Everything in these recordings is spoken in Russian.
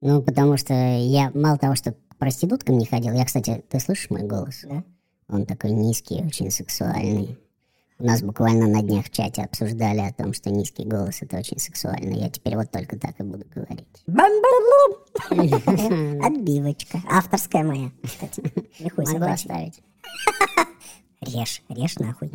Ну, потому что я мало того, что к проституткам не ходил, я, кстати, ты слышишь мой голос? Да. Он такой низкий, очень сексуальный. У нас буквально на днях в чате обсуждали о том, что низкий голос это очень сексуально. Я теперь вот только так и буду говорить. Бам-бам-бум. Отбивочка. Авторская моя, кстати. Могу оставить. Режь, режь нахуй.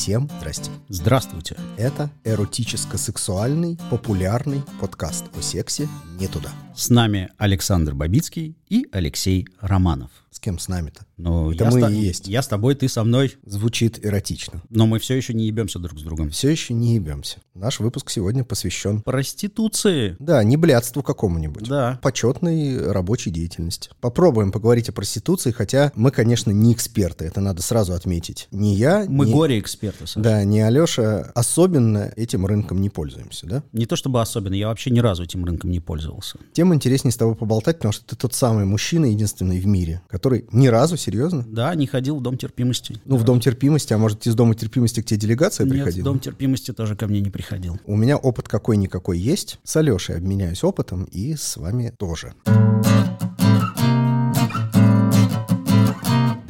Всем здрасте. Здравствуйте. Это эротическо-сексуальный популярный подкаст о сексе не туда. С нами Александр Бабицкий и Алексей Романов. С кем с нами-то? Ну, Это я мы и есть. Я с тобой, ты со мной, Звучит эротично. но мы все еще не ебемся друг с другом. Все еще не ебемся. Наш выпуск сегодня посвящен, Проституции. да, не блядству какому-нибудь. Да. Почетной рабочей деятельности. Попробуем поговорить о проституции, хотя мы, конечно, не эксперты, это надо сразу отметить. Не я, Мы не- горе-эксперты, Саша. Да, не Алеша. Особенно этим рынком не пользуемся, да? Не то чтобы особенно, я вообще ни разу этим рынком не пользовался. Тем интереснее с тобой поболтать, потому что ты тот самый мужчина, единственный в мире, который ни разу, серьезно, Да, не ходил в Дом терпимости. Ну, в Дом терпимости, а может, из Дома терпимости к тебе делегация Нет, приходила? в Дом терпимости тоже ко мне не приходил. У меня опыт какой-никакой есть. С Алешей обменяюсь опытом и с вами тоже.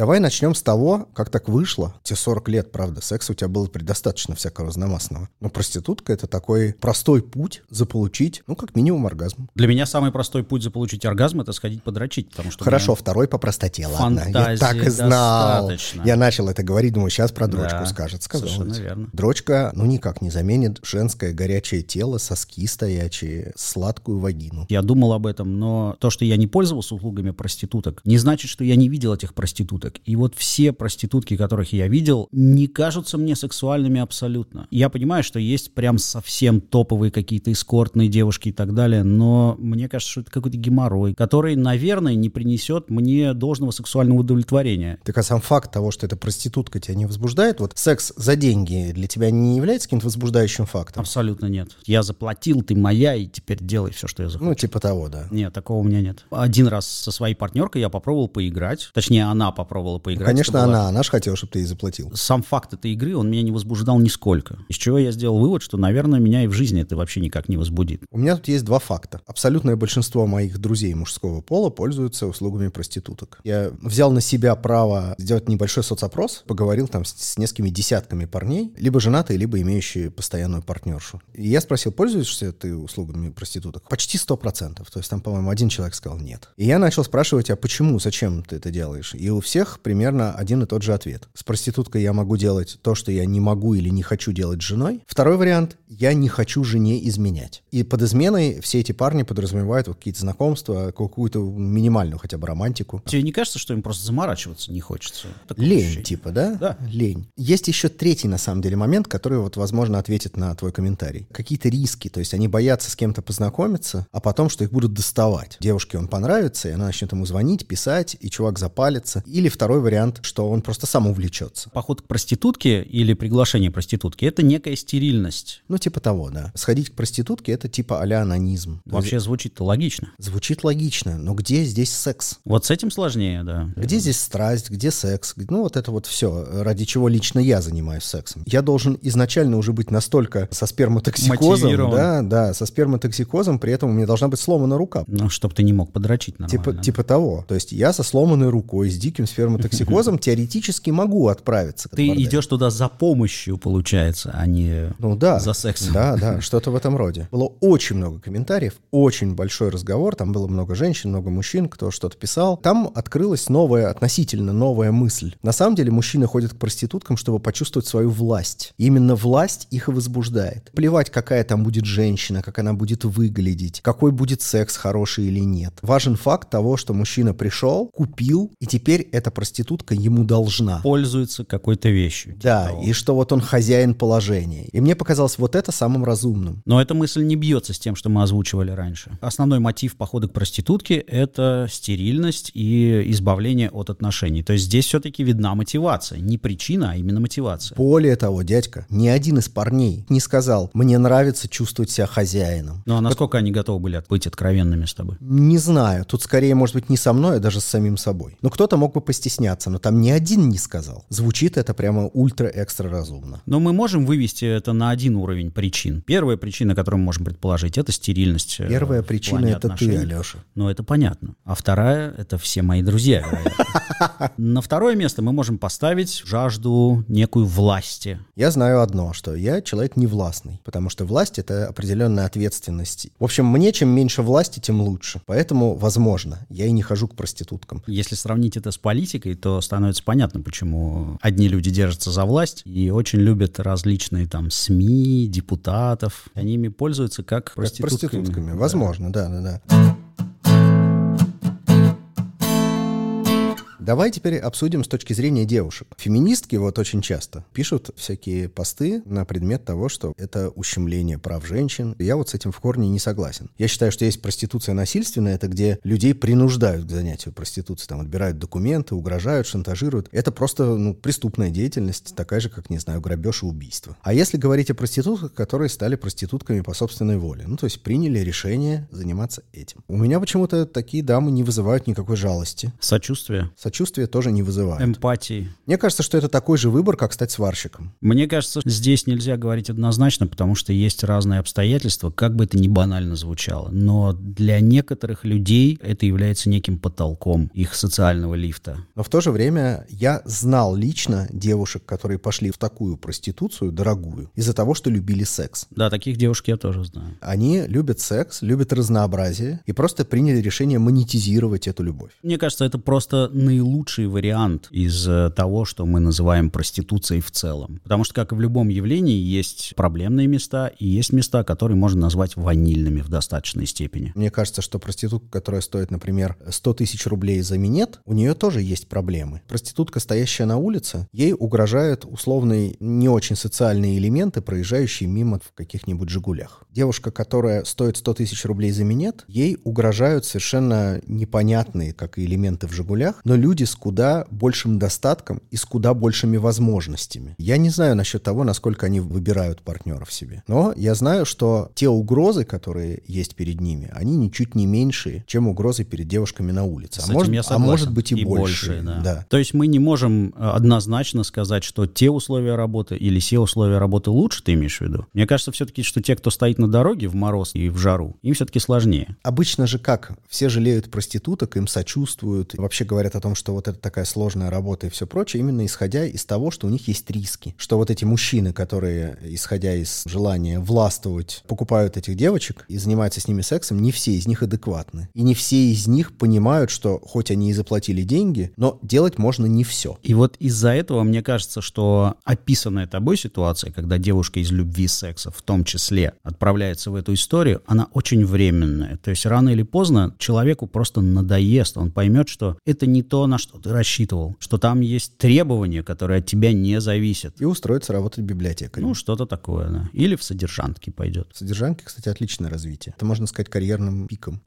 Давай начнем с того, как так вышло. Те 40 лет, правда, секса у тебя было предостаточно всякого разномастного. Но проститутка — это такой простой путь заполучить, ну, как минимум, оргазм. Для меня самый простой путь заполучить оргазм — это сходить подрочить, потому что... Хорошо, второй по простоте, ладно. Я так и знал. достаточно. Я начал это говорить, думаю, сейчас про дрочку Да, скажет. Сказал. совершенно верно. Дрочка, ну, никак не заменит женское горячее тело, соски стоячие, сладкую вагину. Я думал об этом, но то, что я не пользовался услугами проституток, не значит, что я не видел этих проституток. И вот все проститутки, которых я видел, не кажутся мне сексуальными абсолютно. Я понимаю, что есть прям совсем топовые какие-то эскортные девушки и так далее, но мне кажется, что это какой-то геморрой, который, наверное, не принесет мне должного сексуального удовлетворения. Так а сам факт того, что эта проститутка тебя не возбуждает, вот секс за деньги для тебя не является каким-то возбуждающим фактом? Абсолютно нет. Я заплатил, ты моя, и теперь делай все, что я захочу. Ну, типа того, да. Нет, такого у меня нет. Один раз со своей партнеркой я попробовал поиграть. Точнее, она попробовала поиграть. Конечно, Это была- она, она же хотела, чтобы ты ей заплатил. Сам факт этой игры, он меня не возбуждал нисколько. Из чего я сделал вывод, что, наверное, меня и в жизни это вообще никак не возбудит. У меня тут есть два факта. Абсолютное большинство моих друзей мужского пола пользуются услугами проституток. Я взял на себя право сделать небольшой соцопрос, поговорил там с, с несколькими десятками парней, либо женатые, либо имеющие постоянную партнершу. И я спросил, пользуешься ты услугами проституток? Почти 100%. То есть там, по-моему, один человек сказал нет. И я начал спрашивать, а почему, зачем ты это делаешь? И у всех примерно один и тот же ответ. С проституткой я могу делать то, что я не могу или не хочу делать с женой. Второй вариант – я не хочу жене изменять. И под изменой все эти парни подразумевают вот какие-то знакомства, какую-то минимальную хотя бы романтику. Тебе не кажется, что им просто заморачиваться не хочется? Такое Лень, ощущение. типа, да? Да. Лень. Есть еще третий, на самом деле, момент, который, вот, возможно, ответит на твой комментарий. Какие-то риски, то есть они боятся с кем-то познакомиться, а потом, что их будут доставать. Девушке он понравится, и она начнет ему звонить, писать, и чувак запалится. Или второй вариант, что он просто сам увлечется. Поход к проститутке или приглашение проститутки – это некая стерильность. Ну, типа того, да. Сходить к проститутке — это типа а-ля анонизм. Вообще звучит логично. Звучит логично, но где здесь секс? Вот с этим сложнее, да. Где здесь страсть, где секс? Ну, вот это вот все, ради чего лично я занимаюсь сексом. Я должен изначально уже быть настолько со сперматоксикозом, да, да, со сперматоксикозом, при этом у меня должна быть сломана рука. Ну, чтобы ты не мог подрочить нормально. Типа, типа того. То есть я со сломанной рукой, с диким сперматоксикозом теоретически могу отправиться. Ты идешь туда за помощью, получается, а не Ну да. за сексом. Да, да, что-то в этом роде. Было очень много комментариев, очень большой разговор, там было много женщин, много мужчин, кто что-то писал. Там открылась новая, относительно новая мысль. На самом деле мужчины ходят к проституткам, чтобы почувствовать свою власть. И именно власть их и возбуждает. Плевать, какая там будет женщина, как она будет выглядеть, какой будет секс, хороший или нет. Важен факт того, что мужчина пришел, купил, и теперь эта проститутка ему должна. Пользуется какой-то вещью. типа Да, того. и что вот он хозяин положения. И мне показалось вот это самым разумным. Но эта мысль не бьется с тем, что мы озвучивали раньше. Основной мотив похода к проститутке – это стерильность и избавление от отношений. То есть здесь все-таки видна мотивация. Не причина, а именно мотивация. Более того, дядька, ни один из парней не сказал, мне нравится чувствовать себя хозяином. Ну а насколько они готовы были быть откровенными с тобой? Не знаю, тут скорее, может быть, не со мной, а даже с самим собой. Но кто-то мог бы постесняться, но там ни один не сказал. Звучит это прямо ультра-экстра разумно. Но мы можем вывести это на один уровень причин. Первая причина, которую мы можем предположить, это стерильность. э, Первая причина это ты, отношений. Алеша. Ну, это понятно. А вторая — это все мои друзья. На второе место мы можем поставить жажду некую власти. Я знаю одно, что я человек невластный, потому что власть — это определенная ответственность. В общем, мне чем меньше власти, тем лучше. Поэтому, возможно, я и не хожу к проституткам. Если сравнить это с политикой, то становится понятно, почему одни люди держатся за власть и очень любят различные там СМИ, депутатов. Они ими пользуются как Как проститутками. проститутками. Да. Возможно, да, да, да. Давай теперь обсудим с точки зрения девушек. Феминистки вот очень часто пишут всякие посты на предмет того, что это ущемление прав женщин. Я вот с этим в корне не согласен. Я считаю, что есть проституция насильственная, это где людей принуждают к занятию проституцией, там отбирают документы, угрожают, шантажируют. Это просто ну, преступная деятельность, такая же, как, не знаю, грабеж и убийство. А если говорить о проститутках, которые стали проститутками по собственной воле, ну то есть приняли решение заниматься этим. У меня почему-то такие дамы не вызывают никакой жалости. Сочувствие, Сочувствие тоже не вызывает. эмпатии. Мне кажется, что это такой же выбор, как стать сварщиком. Мне кажется, здесь нельзя говорить однозначно, потому что есть разные обстоятельства, как бы это ни банально звучало. Но для некоторых людей это является неким потолком их социального лифта. Но в то же время я знал лично девушек, которые пошли в такую проституцию дорогую из-за того, что любили секс. Да, таких девушек я тоже знаю. Они любят секс, любят разнообразие и просто приняли решение монетизировать эту любовь. Мне кажется, это просто наилучший вариант из э, того, что мы называем проституцией в целом. Потому что, как и в любом явлении, есть проблемные места и есть места, которые можно назвать ванильными в достаточной степени. Мне кажется, что проститутка, которая стоит, например, 100 тысяч рублей за минет, у нее тоже есть проблемы. Проститутка, стоящая на улице, ей угрожают условные не очень социальные элементы, проезжающие мимо в каких-нибудь «Жигулях». Девушка, которая стоит 100 тысяч рублей за минет, ей угрожают совершенно непонятные, как и элементы в «Жигулях», но люди с куда большим достатком и с куда большими возможностями. Я не знаю насчет того, насколько они выбирают партнеров себе. Но я знаю, что те угрозы, которые есть перед ними, они ничуть не меньшие, чем угрозы перед девушками на улице. С а, может, а может быть и, большие, большие. да. То есть мы не можем э, однозначно сказать, что те условия работы или все условия работы лучше, ты имеешь в виду? Мне кажется все-таки, что те, кто стоит на дороге в мороз и в жару, им все-таки сложнее. Обычно же как? Все жалеют проституток, им сочувствуют, вообще говорят о том, что вот это такая сложная работа и все прочее, именно исходя из того, что у них есть риски. Что вот эти мужчины, которые, исходя из желания властвовать, покупают этих девочек и занимаются с ними сексом, не все из них адекватны. И не все из них понимают, что хоть они и заплатили деньги, но делать можно не все. И вот из-за этого мне кажется, что описанная тобой ситуация, когда девушка из любви секса в том числе отправляется в эту историю, она очень временная. То есть рано или поздно человеку просто надоест, он поймет, что это не то, на что ты рассчитывал, что там есть требования, которые от тебя не зависят. И устроиться работать библиотекарем. Ну, что-то такое, да. Или в содержанке пойдет. Содержанки, кстати, отличное развитие. Это можно сказать карьерным пиком.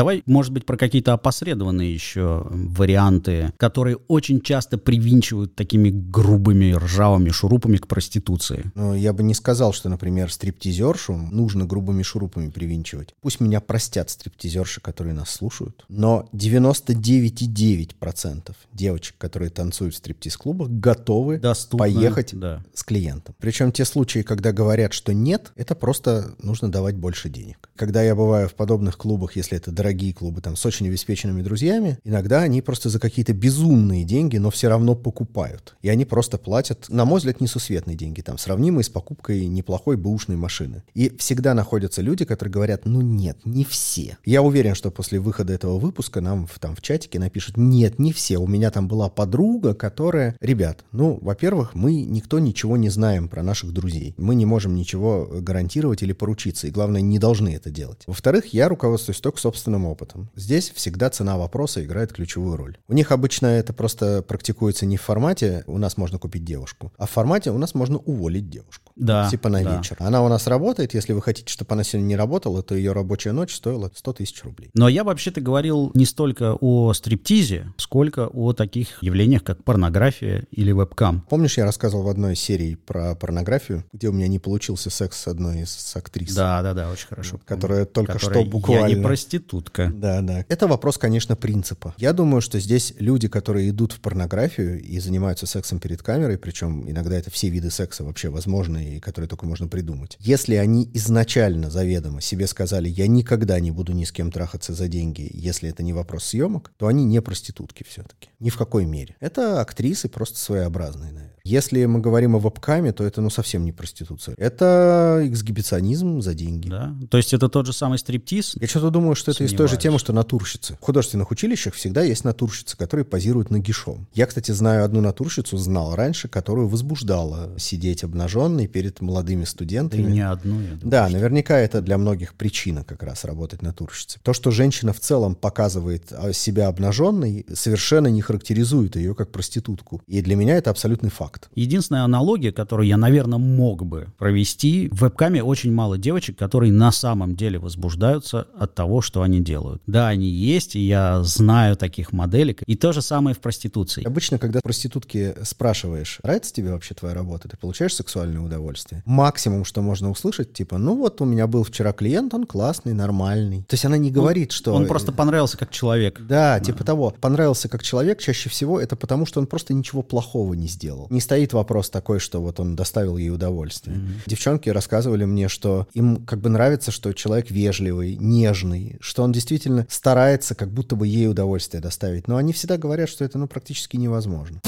Давай, может быть, про какие-то опосредованные еще варианты, которые очень часто привинчивают такими грубыми ржавыми шурупами к проституции. Но я бы не сказал, что, например, стриптизершу нужно грубыми шурупами привинчивать. Пусть меня простят стриптизерши, которые нас слушают, но 99,9% девочек, которые танцуют в стриптиз-клубах, готовы Доступно, поехать да. с клиентом. Причем те случаи, когда говорят, что нет, это просто нужно давать больше денег. Когда я бываю в подобных клубах, если это дорогие клубы, там, с очень обеспеченными друзьями, иногда они просто за какие-то безумные деньги, но все равно покупают. И они просто платят, на мой взгляд, несусветные деньги, там, сравнимые с покупкой неплохой бэушной машины. И всегда находятся люди, которые говорят, ну нет, не все. Я уверен, что после выхода этого выпуска нам в, там в чатике напишут, нет, не все. У меня там была подруга, которая... Ребят, ну, во-первых, мы никто ничего не знаем про наших друзей. Мы не можем ничего гарантировать или поручиться, и главное, не должны это делать. Во-вторых, я руководствуюсь только собственным опытом. Здесь всегда цена вопроса играет ключевую роль. У них обычно это просто практикуется не в формате «у нас можно купить девушку», а в формате «у нас можно уволить девушку». Да, Типа на да. вечер. Она у нас работает, если вы хотите, чтобы она сегодня не работала, то ее рабочая ночь стоила 100 тысяч рублей. Но я вообще-то говорил не столько о стриптизе, сколько о таких явлениях, как порнография или вебкам. Помнишь, я рассказывал в одной из серий про порнографию, где у меня не получился секс с одной из актрис? Да, да, да, очень хорошо. помню. Которая только Которая, что буквально... Я не проститутка. Проститутка. Да, да. Это вопрос, конечно, принципа. Я думаю, что здесь люди, которые идут в порнографию и занимаются сексом перед камерой, причем иногда это все виды секса вообще возможны и которые только можно придумать. Если они изначально заведомо себе сказали, я никогда не буду ни с кем трахаться за деньги, если это не вопрос съемок, то они не проститутки все-таки. Ни в какой мере. Это актрисы просто своеобразные, наверное. Если мы говорим о вебкаме, то это ну совсем не проституция. Это эксгибиционизм за деньги. Да? То есть это тот же самый стриптиз? Я что-то думаю, что это из той же темы, что натурщицы. В художественных училищах всегда есть натурщицы, которые позируют нагишом. Я, кстати, знаю одну натурщицу, знал раньше, которую возбуждала сидеть обнаженной перед молодыми Да и студентами. не одну, я думаю. Да, наверняка это для многих причина как раз работать натурщицей. То, что женщина в целом показывает а, себя обнаженной, совершенно не характеризует ее как проститутку. И для меня это абсолютный факт. Единственная аналогия, которую я, наверное, мог бы провести, в вебкаме очень мало девочек, которые на самом деле возбуждаются от того, что они делают. Да, они есть, и я знаю таких моделек. И то же самое в проституции. Обычно, когда проститутки спрашиваешь, нравится тебе вообще твоя работа, ты получаешь сексуальное удовольствие? Максимум, что можно услышать, типа, ну вот у меня был вчера клиент, он классный, нормальный. То есть она не говорит, что... Он просто понравился как человек. Да, типа того. Понравился как человек, чаще всего это потому, что он просто ничего плохого не сделал. Не стоит вопрос такой, что вот он доставил ей удовольствие. Девчонки рассказывали мне, что им как бы нравится, что человек вежливый, нежный, что он действительно старается как будто бы ей удовольствие доставить. Но они всегда говорят, что это ну практически невозможно.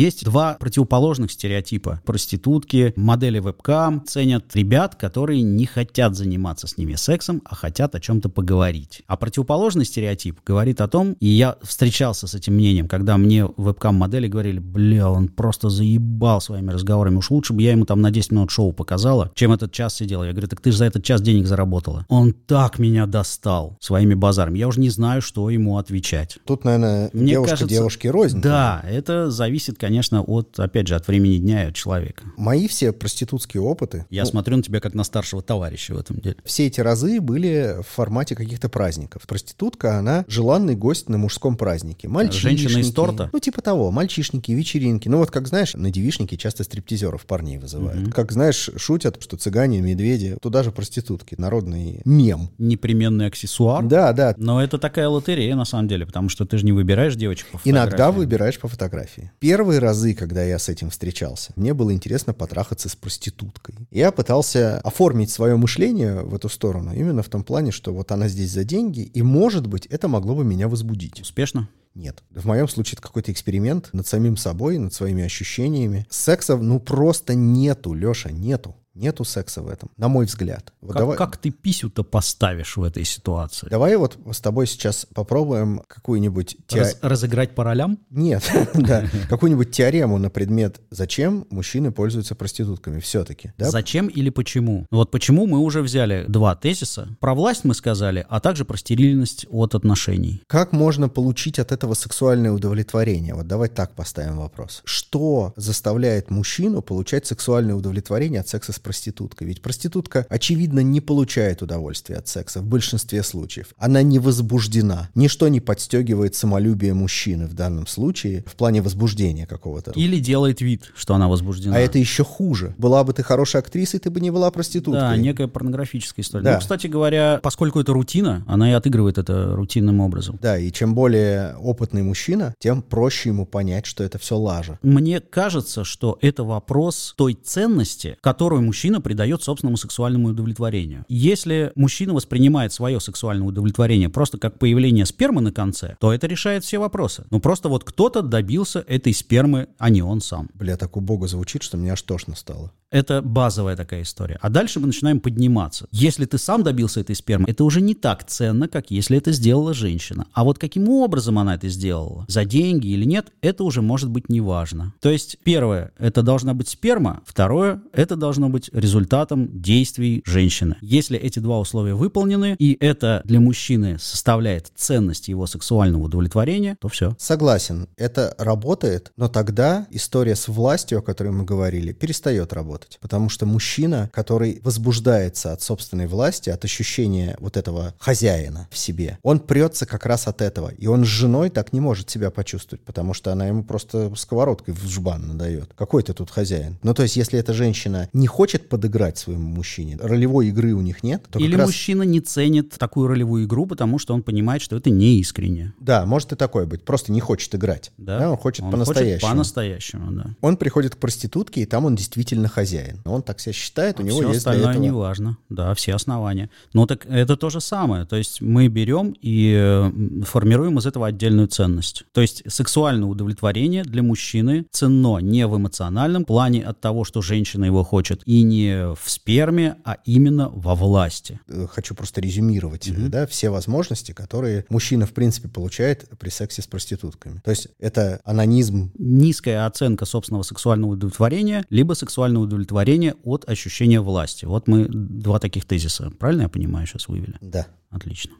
Есть два противоположных стереотипа. Проститутки, модели вебкам ценят ребят, которые не хотят заниматься с ними сексом, а хотят о чем-то поговорить. А противоположный стереотип говорит о том, и я встречался с этим мнением, когда мне вебкам-модели говорили, бля, он просто заебал своими разговорами, уж лучше бы я ему там на 10 минут шоу показала, чем этот час сидела. Я говорю, так ты же за этот час денег заработала. Он так меня достал своими базарами. Я уже не знаю, что ему отвечать. Тут, наверное, Мне девушка кажется, девушке рознь. Да, это зависит, конечно, от, опять же, от времени дня и от человека. Мои все проститутские опыты, Я ну, смотрю на тебя как на старшего товарища в этом деле. все эти разы были в формате каких-то праздников. Проститутка, она желанный гость на мужском празднике. Мальчишники. Женщина из торта? Ну, типа того. Мальчишники, вечеринки. Ну, вот как знаешь, на девишники часто стриптизеров парней вызывают. Как знаешь, шутят, что цыгане, медведи, туда же проститутки. Народный мем. Непременный аксессуар. Да, да. Но это такая лотерея, на самом деле, потому что ты же не выбираешь девочек по Иногда фотографиям. выбираешь по фотографии. Первые разы, когда я с этим встречался, мне было интересно потрахаться с проституткой. Я пытался оформить свое мышление в эту сторону, именно в том плане, что вот она здесь за деньги, и, может быть, это могло бы меня возбудить. Успешно? Нет. В моем случае это какой-то эксперимент над самим собой, над своими ощущениями. Секса, ну, просто нету, Леша, нету. Нету секса в этом, на мой взгляд. Вот Как, давай- как ты писю-то поставишь в этой ситуации? Давай вот с тобой сейчас попробуем какую-нибудь тео- Раз- разыграть по ролям? Нет, да, какую-нибудь теорему на предмет, зачем мужчины пользуются проститутками все-таки. Да? Зачем или почему? Ну Вот почему мы уже взяли два тезиса. Про власть мы сказали, а также про стерильность от отношений. Как можно получить от этого сексуальное удовлетворение? Вот давай так поставим вопрос. Что заставляет мужчину получать сексуальное удовлетворение от секса с проституткой? Ведь проститутка, очевидно, не получает удовольствия от секса в большинстве случаев. Она не возбуждена. Ничто не подстегивает самолюбие мужчины в данном случае в плане возбуждения какого-то. Или делает вид, что она возбуждена. А это еще хуже. Была бы ты хорошей актрисой, ты бы не была проституткой. Да, некая порнографическая история. Да. Ну, кстати говоря, поскольку это рутина, она и отыгрывает это рутинным образом. Да, и чем более опытный мужчина, тем проще ему понять, что это все лажа. Мне кажется, что это вопрос той ценности, которую мужчина придает собственному сексуальному удовлетворению. Если мужчина воспринимает свое сексуальное удовлетворение просто как появление спермы на конце, то это решает все вопросы. Ну просто вот кто-то добился этой спермы, а не он сам. Бля, так убого звучит, что мне аж тошно стало. Это базовая такая история. А дальше мы начинаем подниматься. Если ты сам добился этой спермы, это уже не так ценно, как если это сделала женщина. А вот каким образом она это сделала, за деньги или нет, это уже может быть неважно. То есть, первое, это должна быть сперма. Второе, это должно быть результатом действий женщины. Если эти два условия выполнены, и это для мужчины составляет ценность его сексуального удовлетворения, то все. Согласен, это работает, но тогда история с властью, о которой мы говорили, перестает работать. Работать. Потому что мужчина, который возбуждается от собственной власти, от ощущения вот этого хозяина в себе, он прется как раз от этого. И он с женой так не может себя почувствовать, потому что она ему просто сковородкой в жбан надает. Какой ты тут хозяин? Ну, то есть, если эта женщина не хочет подыграть своему мужчине, ролевой игры у них нет, то Или раз... мужчина не ценит такую ролевую игру, потому что он понимает, что это не искренне. Да, может и такое быть. Просто не хочет играть. Да? он хочет Он по-настоящему. по-настоящему, да. Он приходит к проститутке, и там он действительно хозяин. Он так себя считает, у него Все есть для остальное этого... не важно. Да, все основания. Но так это то же самое. То есть мы берем и формируем из этого отдельную ценность. То есть сексуальное удовлетворение для мужчины ценно не в эмоциональном плане от того, что женщина его хочет, и не в сперме, а именно во власти. Э, Хочу просто резюмировать, да, все возможности, которые мужчина, в принципе, получает при сексе с проститутками. То есть это анонизм Низкая оценка собственного сексуального удовлетворения, либо сексуальное удовлетворение от ощущения власти. Вот мы два таких тезиса, правильно я понимаю, сейчас вывели? Да. Отлично.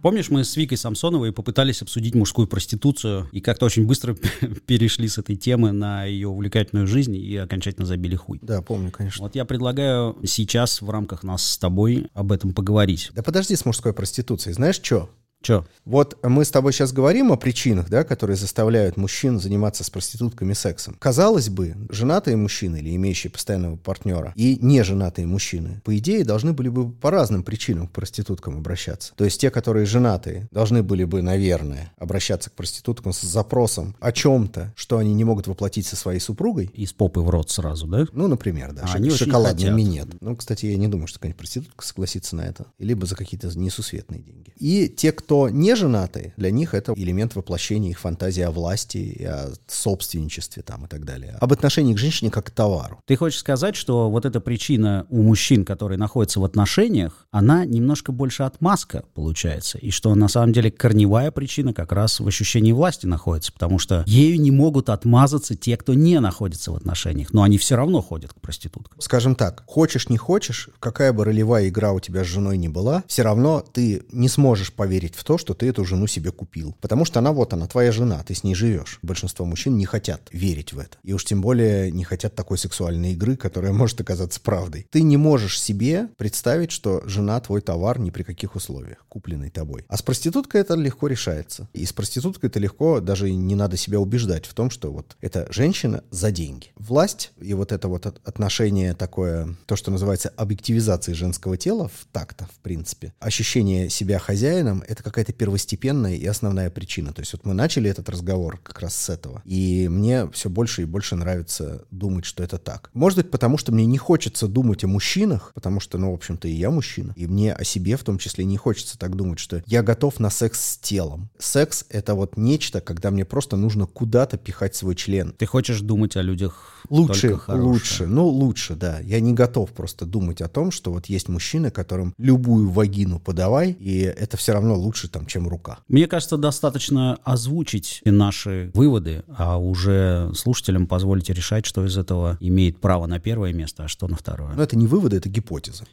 Помнишь, мы с Викой Самсоновой попытались обсудить мужскую проституцию и как-то очень быстро перешли с этой темы на ее увлекательную жизнь и окончательно забили хуй. Да, помню, конечно. Вот я предлагаю сейчас в рамках нас с тобой об этом поговорить. Да подожди с мужской проституцией. Знаешь что? Че? Вот мы с тобой сейчас говорим о причинах, да, которые заставляют мужчин заниматься с проститутками сексом. Казалось бы, женатые мужчины или имеющие постоянного партнера и неженатые мужчины, по идее, должны были бы по разным причинам к проституткам обращаться. То есть те, которые женатые, должны были бы, наверное, обращаться к проституткам с запросом о чем-то, что они не могут воплотить со своей супругой. Из попы в рот сразу, да? Ну, например, да, А они шоколадный минет. Ну, кстати, я не думаю, что какая-нибудь проститутка согласится на это. Либо за какие-то несусветные деньги. И те, кто не женатые, для них это элемент воплощения их фантазии о власти, о собственничестве там и так далее. Об отношении к женщине как к товару. Ты хочешь сказать, что вот эта причина у мужчин, которые находятся в отношениях, она немножко больше отмазка получается, и что на самом деле корневая причина как раз в ощущении власти находится, потому что ею не могут отмазаться те, кто не находится в отношениях, но они все равно ходят к проституткам. Скажем так, хочешь не хочешь, какая бы ролевая игра у тебя с женой ни была, все равно ты не сможешь поверить в то, что ты эту жену себе купил. Потому что она вот она, твоя жена, ты с ней живешь. Большинство мужчин не хотят верить в это. И уж тем более не хотят такой сексуальной игры, которая может оказаться правдой. Ты не можешь себе представить, что жена твой товар ни при каких условиях, купленный тобой. А с проституткой это легко решается. И с проституткой это легко, даже не надо себя убеждать в том, что вот эта женщина за деньги. Власть и вот это вот от- отношение такое, то, что называется объективизацией женского тела в такта, в принципе. Ощущение себя хозяином — это какая-то первостепенная и основная причина. То есть вот мы начали этот разговор как раз с этого. И мне все больше и больше нравится думать, что это так. Может быть, потому что мне не хочется думать о мужчинах, потому что, ну, в общем-то, и я мужчина. И мне о себе в том числе не хочется так думать, что я готов на секс с телом. Секс — это вот нечто, когда мне просто нужно куда-то пихать свой член. Ты хочешь думать о людях Лучше, лучше, ну лучше, да. Я не готов просто думать о том, что вот есть мужчины, которым любую вагину подавай, и это все равно лучше там, чем рука. Мне кажется, достаточно озвучить наши выводы, а уже слушателям позволите решать, что из этого имеет право на первое место, а что на второе. Но это не выводы, это гипотезы.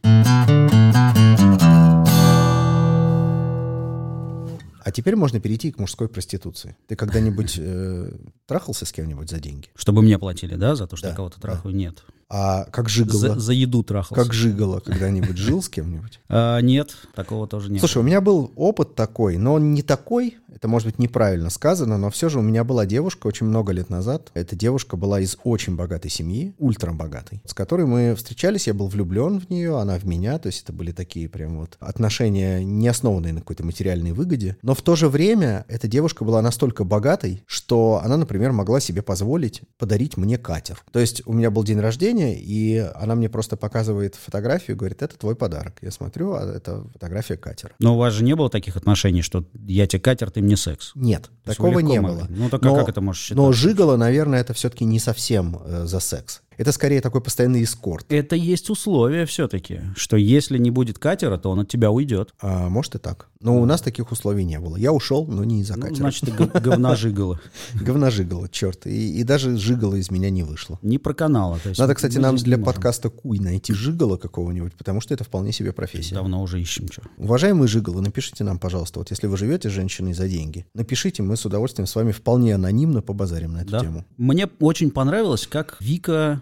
А теперь можно перейти к мужской проституции. Ты когда-нибудь э, трахался с кем-нибудь за деньги? Чтобы мне платили, да, за то, что Да, я кого-то да. трахаю? Нет. А как жигало? За, за еду трахался. Как жигало когда-нибудь жил с кем-нибудь? А, нет, такого тоже нет. Слушай, у меня был опыт такой, но он не такой, это может быть неправильно сказано, но все же у меня была девушка очень много лет назад. Эта девушка была из очень богатой семьи, ультрабогатой, с которой мы встречались, я был влюблен в нее, она в меня, то есть это были такие прям вот отношения, не основанные на какой-то материальной выгоде. Но в то же время эта девушка была настолько богатой, что она, например, могла себе позволить подарить мне катер. То есть у меня был день рождения, и она мне просто показывает фотографию и говорит, это твой подарок. Я смотрю, а это фотография катера. Но у вас же не было таких отношений, что я тебе катер, ты мне секс? Нет, такого не могли. было. Ну, так а как это может Но считаться? жигало, наверное, это все-таки не совсем э, за секс. Это скорее такой постоянный эскорт. Это есть условие все-таки, что если не будет катера, то он от тебя уйдет. А, может и так. Но у нас таких условий не было. Я ушел, но не из-за Ну, катера. значит, ты говна жигала. Черт. И, и даже жигало из меня не вышло. Не про канала. То есть Надо, кстати, нам для подкаста Куй найти жигало какого-нибудь, потому что это вполне себе профессия. Давно уже ищем что. Уважаемые жиголы, напишите нам, пожалуйста, вот если вы живете с женщиной за деньги, напишите, мы с удовольствием с вами вполне анонимно побазарим на эту Да. тему. Мне очень понравилось, как Вика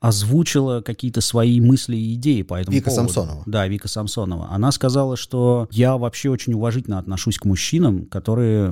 озвучила какие-то свои мысли и идеи по этому Вика поводу. Самсонова. Да, Вика Самсонова. Она сказала, что я вообще очень уважительно отношусь к мужчинам, которые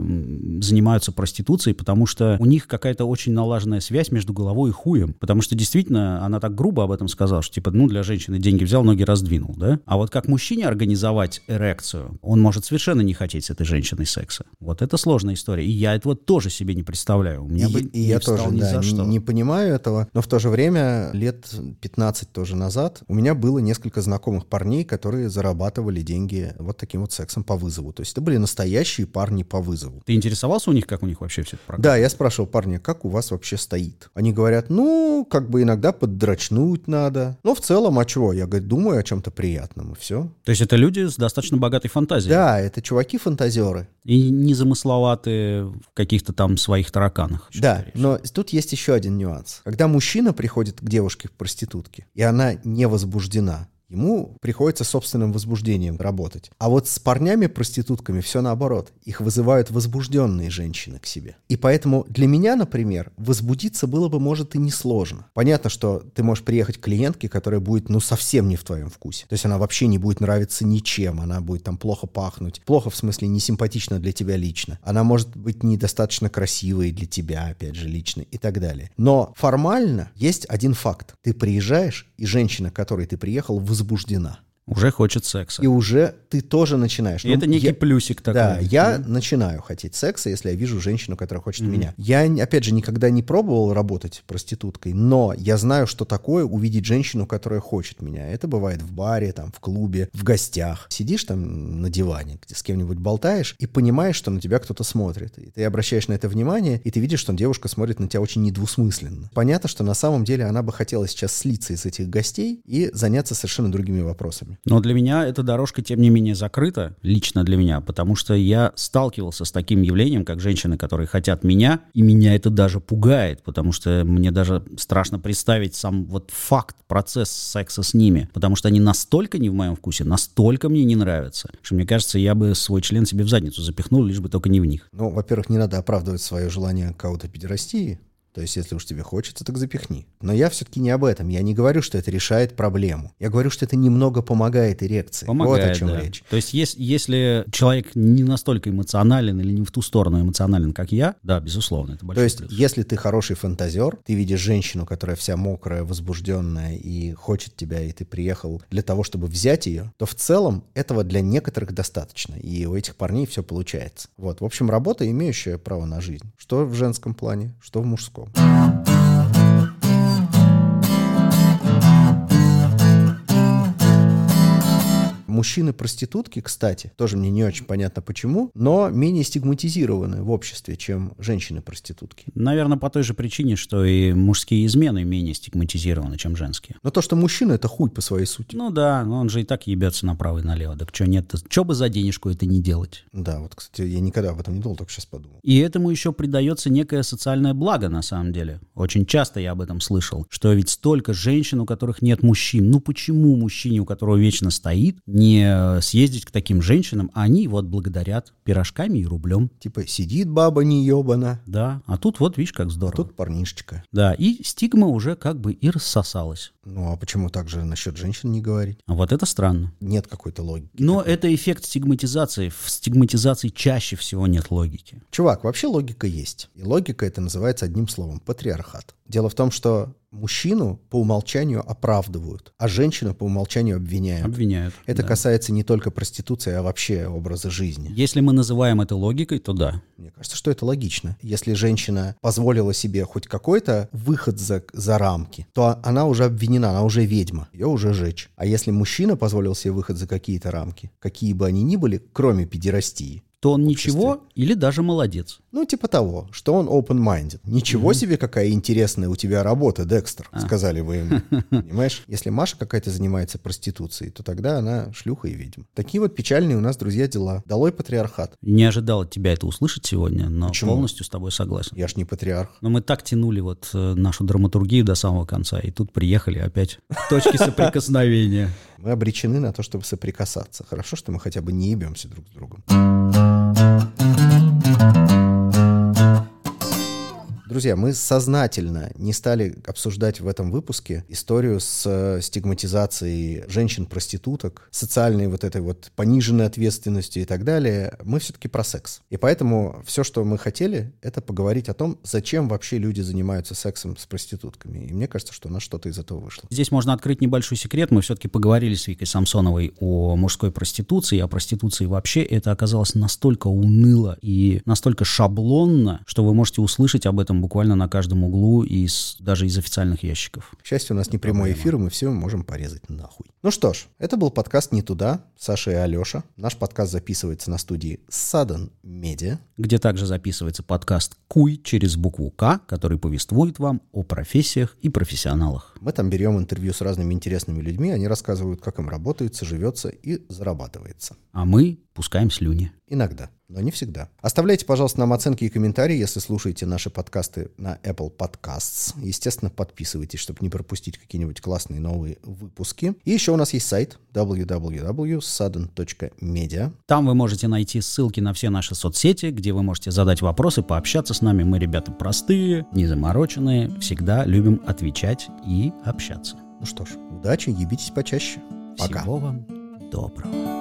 занимаются проституцией, потому что у них какая-то очень налаженная связь между головой и хуем. Потому что действительно, она так грубо об этом сказала, что типа, ну, для женщины деньги взял, ноги раздвинул, да? А вот как мужчине организовать эрекцию, он может совершенно не хотеть с этой женщиной секса. Вот это сложная история. И я этого тоже себе не представляю. У меня И, бы и я тоже да, за что. не понимаю этого, но в то же время лет 15 тоже назад у меня было несколько знакомых парней, которые зарабатывали деньги вот таким вот сексом по вызову. То есть это были настоящие парни по вызову. Ты интересовался у них, как у них вообще все это? Да, я спрашивал парня, как у вас вообще стоит? Они говорят, ну, как бы иногда поддрачнуть надо. Но в целом, а чего? Я, говорю, думаю о чем-то приятном, и все. То есть это люди с достаточно богатой фантазией. Да, это чуваки-фантазеры. И незамысловатые в каких-то там своих тараканах. Да, но тут есть еще один нюанс. Когда мужчина приходит к девушке-проститутке, и она не возбуждена, ему приходится собственным возбуждением работать. А вот с парнями-проститутками все наоборот. Их вызывают возбужденные женщины к себе. И поэтому для меня, например, возбудиться было бы, может, и несложно. Понятно, что ты можешь приехать к клиентке, которая будет, ну, совсем не в твоем вкусе. То есть она вообще не будет нравиться ничем, она будет там плохо пахнуть. Плохо в смысле не симпатична для тебя лично. Она может быть недостаточно красивой для тебя, опять же, лично и так далее. Но формально есть один факт. Ты приезжаешь, и женщина, к которой ты приехал, возбуждена. Уже хочет секса. И уже ты тоже начинаешь. И Ну, это некий я- плюсик такой. Да, я начинаю хотеть секса, если я вижу женщину, которая хочет меня. Я, опять же, никогда не пробовал работать проституткой, но я знаю, что такое увидеть женщину, которая хочет меня. Это бывает в баре, там, в клубе, в гостях. Сидишь там на диване, где с кем-нибудь болтаешь, и понимаешь, что на тебя кто-то смотрит. И ты обращаешь на это внимание, и ты видишь, что девушка смотрит на тебя очень недвусмысленно. Понятно, что на самом деле она бы хотела сейчас слиться из этих гостей и заняться совершенно другими вопросами. Но для меня эта дорожка, тем не менее, закрыта, лично для меня, потому что я сталкивался с таким явлением, как женщины, которые хотят меня, и меня это даже пугает, потому что мне даже страшно представить сам вот факт, процесс секса с ними, потому что они настолько не в моем вкусе, настолько мне не нравятся, что мне кажется, я бы свой член себе в задницу запихнул, лишь бы только не в них. Ну, во-первых, не надо оправдывать свое желание кого-то педерастии. То есть, если уж тебе хочется, так запихни. Но я все-таки не об этом. Я не говорю, что это решает проблему. Я говорю, что это немного помогает эрекции. Помогает, вот о чем да. речь. То есть, ес- если человек не настолько эмоционален или не в ту сторону эмоционален, как я, да, безусловно, это большой То есть, плюс. если ты хороший фантазер, ты видишь женщину, которая вся мокрая, возбужденная и хочет тебя, и ты приехал для того, чтобы взять ее, то в целом этого для некоторых достаточно. И у этих парней все получается. Вот. В общем, работа, имеющая право на жизнь. Что в женском плане, что в мужском. people. Мужчины-проститутки, кстати, тоже мне не очень понятно почему, но менее стигматизированы в обществе, чем женщины-проститутки. Наверное, по той же причине, что и мужские измены менее стигматизированы, чем женские. Но то, что мужчина — это хуй по своей сути. Ну да, но он же и так ебется направо и налево. Так что нет, что бы за денежку это не делать? Да, вот, кстати, я никогда об этом не думал, только сейчас подумал. И этому еще придается некое социальное благо, на самом деле. Очень часто я об этом слышал, что ведь столько женщин, у которых нет мужчин. Ну почему мужчине, у которого вечно стоит, не э, съездить к таким женщинам, а они вот благодарят пирожками и рублем. Типа сидит баба не ебана, Да, а тут вот видишь, как здорово. тут парнишечка. Да, и стигма уже как бы и рассосалась. Ну а почему так же насчет женщин не говорить? А вот это странно. Нет какой-то логики. Но это эффект стигматизации. В стигматизации чаще всего нет логики. Чувак, вообще логика есть. И логика это называется одним словом – патриархат. Дело в том, что мужчину по умолчанию оправдывают, а женщину по умолчанию обвиняют. Обвиняют. Это да. касается не только проституции, а вообще образа жизни. Если мы называем это логикой, то да. Мне кажется, что это логично. Если женщина позволила себе хоть какой-то выход за, за рамки, то она уже обвинена, она уже ведьма, ее уже жечь. А если мужчина позволил себе выход за какие-то рамки, какие бы они ни были, кроме педерастии, то он обществе. ничего или даже молодец. Ну, типа того, что он open-minded. Ничего себе, какая интересная у тебя работа, Декстер, А. сказали вы ему. Понимаешь? Если Маша какая-то занимается проституцией, то тогда она шлюха и ведьма. Такие вот печальные у нас, друзья, дела. Долой патриархат. Не ожидал от тебя это услышать сегодня, но Почему? полностью с тобой согласен. Я ж не патриарх. Но мы так тянули вот э, нашу драматургию до самого конца, и тут приехали опять точки соприкосновения. Мы обречены на то, чтобы соприкасаться. Хорошо, что мы хотя бы не ебемся друг с другом. Друзья, мы сознательно не стали обсуждать в этом выпуске историю с э, стигматизацией женщин-проституток, социальной вот этой вот пониженной ответственностью и так далее. Мы все-таки про секс. И поэтому все, что мы хотели, это поговорить о том, зачем вообще люди занимаются сексом с проститутками. И мне кажется, что у нас что-то из этого вышло. Здесь можно открыть небольшой секрет. Мы все-таки поговорили с Викой Самсоновой о мужской проституции, о проституции вообще. Это оказалось настолько уныло и настолько шаблонно, что вы можете услышать об этом буквально на каждом углу, из, даже из официальных ящиков. К счастью, у нас не прямой эфир, и мы все можем порезать нахуй. Ну что ж, это был подкаст «Не туда», Саша и Алеша. Наш подкаст записывается на студии Sudden Media. где также записывается подкаст «Куй» через букву «К», который повествует вам о профессиях и профессионалах. Мы там берем интервью с разными интересными людьми, они рассказывают, как им работается, живется и зарабатывается. А мы пускаем слюни. Иногда, но не всегда. Оставляйте, пожалуйста, нам оценки и комментарии, если слушаете наши подкасты на Apple Podcasts. Естественно, подписывайтесь, чтобы не пропустить какие-нибудь классные новые выпуски. И еще у нас есть сайт www.sudden.media. Там вы можете найти ссылки на все наши соцсети, где вы можете задать вопросы, пообщаться с нами. Мы ребята простые, незамороченные, всегда любим отвечать и общаться. Ну что ж, удачи, ебитесь почаще. Пока. Всего вам доброго.